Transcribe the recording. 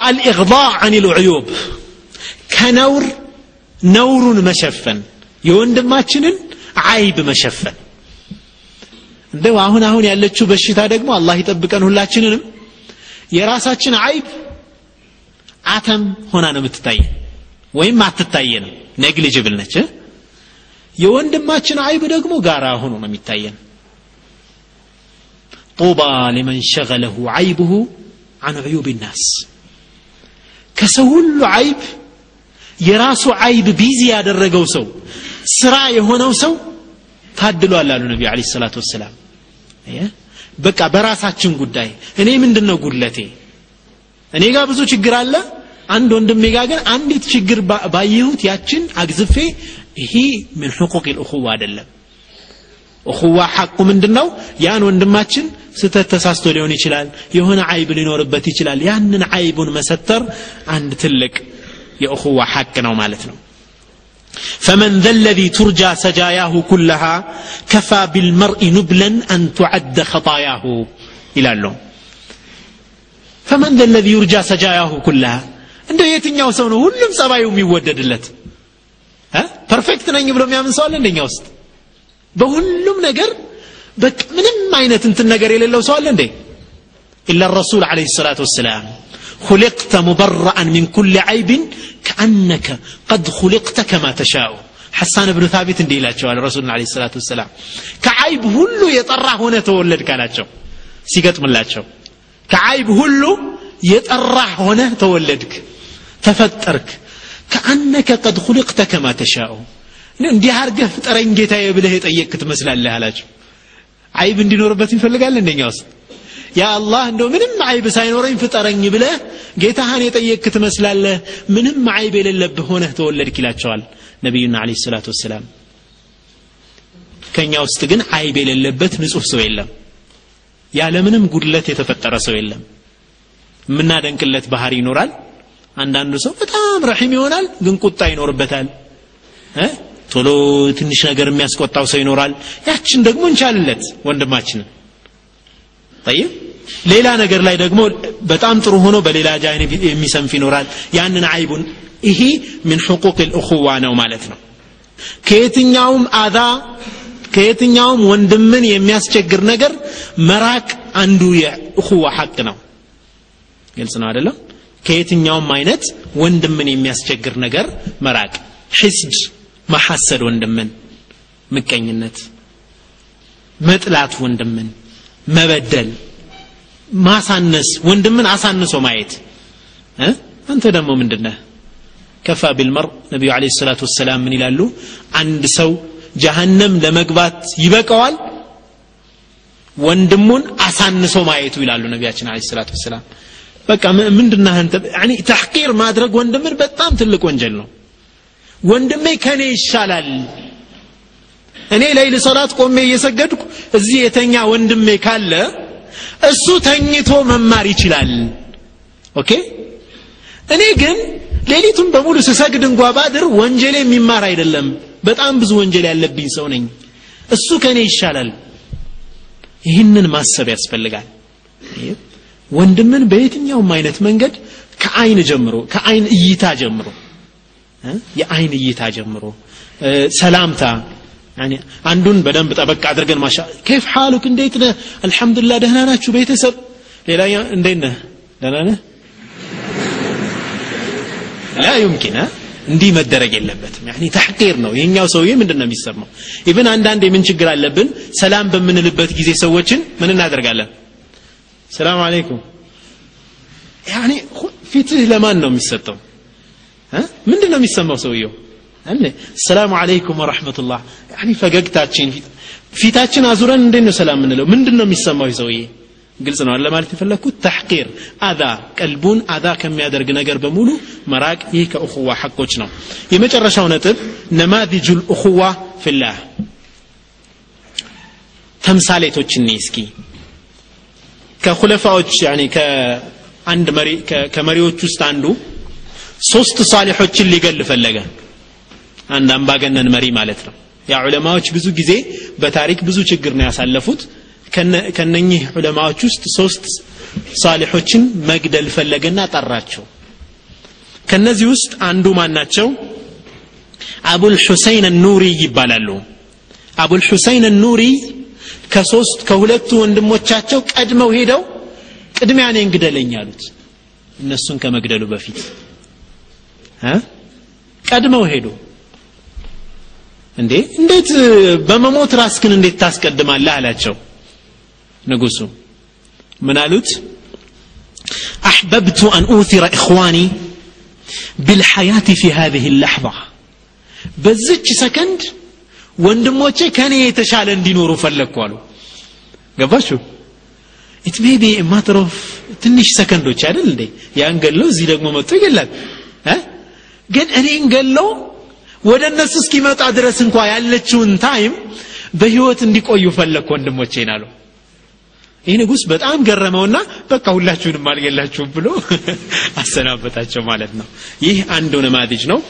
الإغضاء عن العيوب. كنور ነውር ነውሩን መሸፈን የወንድማችንን አይብ መሸፈን። እንደው አሁን አሁን ያለችው በሽታ ደግሞ አላህ ይጠብቀን ሁላችንንም። የራሳችን አይብ አተም ሆና ነው የምትታየ ወይም አትታየንም። ኔግሊጅብል ነች። የወንድማችን አይብ ደግሞ ጋራ ሆኖ ነው የሚታየን። ጡባ ሊመን ሸገለሁ አይብሁ አን ዕዩብ ናስ። ከሰው ሁሉ አይብ የራሱ አይብ busy ያደረገው ሰው ስራ የሆነው ሰው ታድሏል አሉ ነቢ عليه الصلاة والسلام። በቃ በራሳችን ጉዳይ። እኔ ምንድን ነው ጉድለቴ? እኔ ጋር ብዙ ችግር አለ? አንድ ወንድሜ ጋር ግን አንዲት ችግር ባየሁት ያችን አግዝፌ ይሄ ምን حقوق الأخوة አይደለም እኹዋ ሐቁ ምንድን ነው ያን ወንድማችን ስተት ተሳስቶ ሊሆን ይችላል የሆነ አይብ ሊኖርበት ይችላል ያንን አይቡን መሰተር አንድ ትልቅ የእኹዋ ሐቅ ነው ማለት ነው فمن ذا الذي ترجى سجاياه كلها كفى بالمرء نبلا أن تعد خطاياه إلى اللون فمن ذا الذي يرجى سجاياه كلها እንደ የትኛው ሰው ነው ሁሉም ጸባዩ የሚወደድለት ፐርፌክት ነኝ ብሎ የሚያምን ሰው አለ እንደኛ ውስጥ በሁሉም ነገር በቃ ምንም አይነት እንትን ነገር የሌለው ሰው አለ እንዴ ኢላ ረሱል አለ ሰላት ወሰላም خلقت مبرأ من كل عيب كأنك قد خلقت كما تشاء حسان بن ثابت እንዲህ ይላቸዋል ረሱልና አለ ሰላት ወሰላም ከአይብ ሁሉ የጠራ ሆነ ተወለድ ካላቸው ሲገጥምላቸው ከአይብ ሁሉ የጠራህ ሆነ ተወለድክ ተፈጠርክ ከአነከ ቀድ ሁልቅተ ከማ ተሻኡ እንዲህ አርገህ ፍጠረኝ ጌታዬ ብለህ የጠየቅክ ትመስላለህ አላቸው። አይብ እንዲኖርበት ይፈልጋል እንደኛ ውስጥ? ያ አላህ እንደው ምንም አይብ ሳይኖረኝ ፍጠረኝ ብለህ ጌታህን የጠየቅክ ትመስላለህ? ምንም አይብ የሌለብህ ሆነህ ተወለድክ ይላቸዋል ነቢዩና አለ ሰላት ወሰላም። ከእኛ ውስጥ ግን አይብ የሌለበት ንጹህ ሰው የለም። ያለምንም ጉድለት የተፈጠረ ሰው የለም። የምናደንቅለት ባህር ይኖራል። አንዳንዱ ሰው በጣም ረሒም ይሆናል ግን ቁጣ ይኖርበታል ቶሎ ትንሽ ነገር የሚያስቆጣው ሰው ይኖራል። ያችን ደግሞ እንቻልለት ወንድማችንን ጠይብ። ሌላ ነገር ላይ ደግሞ በጣም ጥሩ ሆኖ በሌላ ጃይነብ የሚሰንፍ ይኖራል። ያንን አይቡን ይሄ ምን ሕቁቅ ልእኹዋ ነው ማለት ነው። ከየትኛውም አዛ ከየትኛውም ወንድምን የሚያስቸግር ነገር መራቅ አንዱ የእኹዋ ሐቅ ነው። ግልጽ ነው አይደለም? ከየትኛውም አይነት ወንድምን የሚያስቸግር ነገር መራቅ። ሕስድ መሐሰድ ወንድምን ምቀኝነት መጥላት ወንድምን መበደል ማሳነስ ወንድምን አሳንሶ ማየት። አንተ ደግሞ ምንድነህ? ከፋ ቢልመር ነቢዩ አለ ሰላት ወሰላም ምን ይላሉ? አንድ ሰው ጀሃነም ለመግባት ይበቀዋል ወንድሙን አሳንሶ ማየቱ ይላሉ ነቢያችን አለ ሰላት ወሰላም። በቃ ያኒ ተሕቂር ማድረግ ወንድምን በጣም ትልቅ ወንጀል ነው ወንድሜ ከኔ ይሻላል። እኔ ለይል ሰላት ቆሜ እየሰገድኩ እዚህ የተኛ ወንድሜ ካለ እሱ ተኝቶ መማር ይችላል። Okay? እኔ ግን ሌሊቱን በሙሉ ስሰግድ እንኳ ባድር ወንጀሌ የሚማር አይደለም። በጣም ብዙ ወንጀል ያለብኝ ሰው ነኝ። እሱ ከኔ ይሻላል። ይህንን ማሰብ ያስፈልጋል። ወንድምን በየትኛውም አይነት መንገድ ከአይን ጀምሮ ከአይን እይታ ጀምሮ የአይን እይታ ጀምሮ። ሰላምታ። አንዱን በደንብ ጠበቅ አድርገን ማሻ كيف حالك? እንዴት ነህ? አልሐምዱሊላህ ደህና ናችሁ ቤተሰብ? ሌላ እንዴት ነህ? ደህና ነህ? ላ ዩምኪን እንዲህ መደረግ የለበትም። ያኒ ተሕቂር ነው። ይሄኛው ሰውዬ ምንድን ነው የሚሰማው? ኢብን አንዳንድ የምን ችግር አለብን? ሰላም በምንልበት ጊዜ ሰዎችን ምን እናደርጋለን? ሰላም አለይኩም። ፊትህ ለማን ነው የሚሰጠው ምንድን ነው የሚሰማው ሰውየው? ሰላም አለይኩም ወራህመቱላህ ያኒ ፈገግታችን ፊታችን አዙረን እንዴት ነው ሰላም የምንለው? ምንድን ነው የሚሰማው ሰውዬ? ግልጽ ነው ለማለት የፈለግኩት ተሕቂር አዛ ቀልቡን አዛ ከሚያደርግ ነገር በሙሉ መራቅ። ይህ ከእኹዋ ሐቆች ነው። የመጨረሻው ነጥብ ነማዚጁ ልእኹዋ ፊላህ ተምሳሌቶች እኔ እስኪ። ከኹለፋዎች ያኒ ከአንድ መሪ ከመሪዎች ውስጥ አንዱ ሶስት ሳሊሖችን ሊገል ፈለገ። አንድ አምባገነን መሪ ማለት ነው። ያ ዑለማዎች ብዙ ጊዜ በታሪክ ብዙ ችግር ነው ያሳለፉት። ከነኚህ ዑለማዎች ውስጥ ሶስት ሳሊሖችን መግደል ፈለገና ጠራቸው። ከነዚህ ውስጥ አንዱ ማን ናቸው? አቡል ሑሰይን ኑሪ ይባላሉ። አቡል ሑሰይን ኑሪ ከሶስት ከሁለቱ ወንድሞቻቸው ቀድመው ሄደው ቅድሚያ እኔን ግደለኝ አሉት። እነሱን ከመግደሉ በፊት ቀድመው ሄዱ እንዴ እንዴት በመሞት ራስክን እንዴት ታስቀድማለህ አላቸው ንጉሱ ምን አሉት أحببت أن أوثر إخواني بالحياة في هذه اللحظة በዝች ሰከንድ ወንድሞቼ ከኔ የተሻለ እንዲኖሩ ፈለግኩ አሉ ገባችሁ ኢት ሜይ ቢ ማተር ኦፍ ትንሽ ሰከንዶች አይደል እንዴ ያን ገለው እዚህ ደግሞ መጥቶ ይገላል ግን እኔን ገለው ወደ እነሱ እስኪመጣ ድረስ እንኳ ያለችውን time በህይወት እንዲቆዩ ፈለግኩ ወንድሞቼን አሉ። ይህ ንጉስ በጣም ገረመውና በቃ ሁላችሁንም አልገላችሁም ብሎ አሰናበታቸው ማለት ነው። ይህ አንዱ نماذج ነው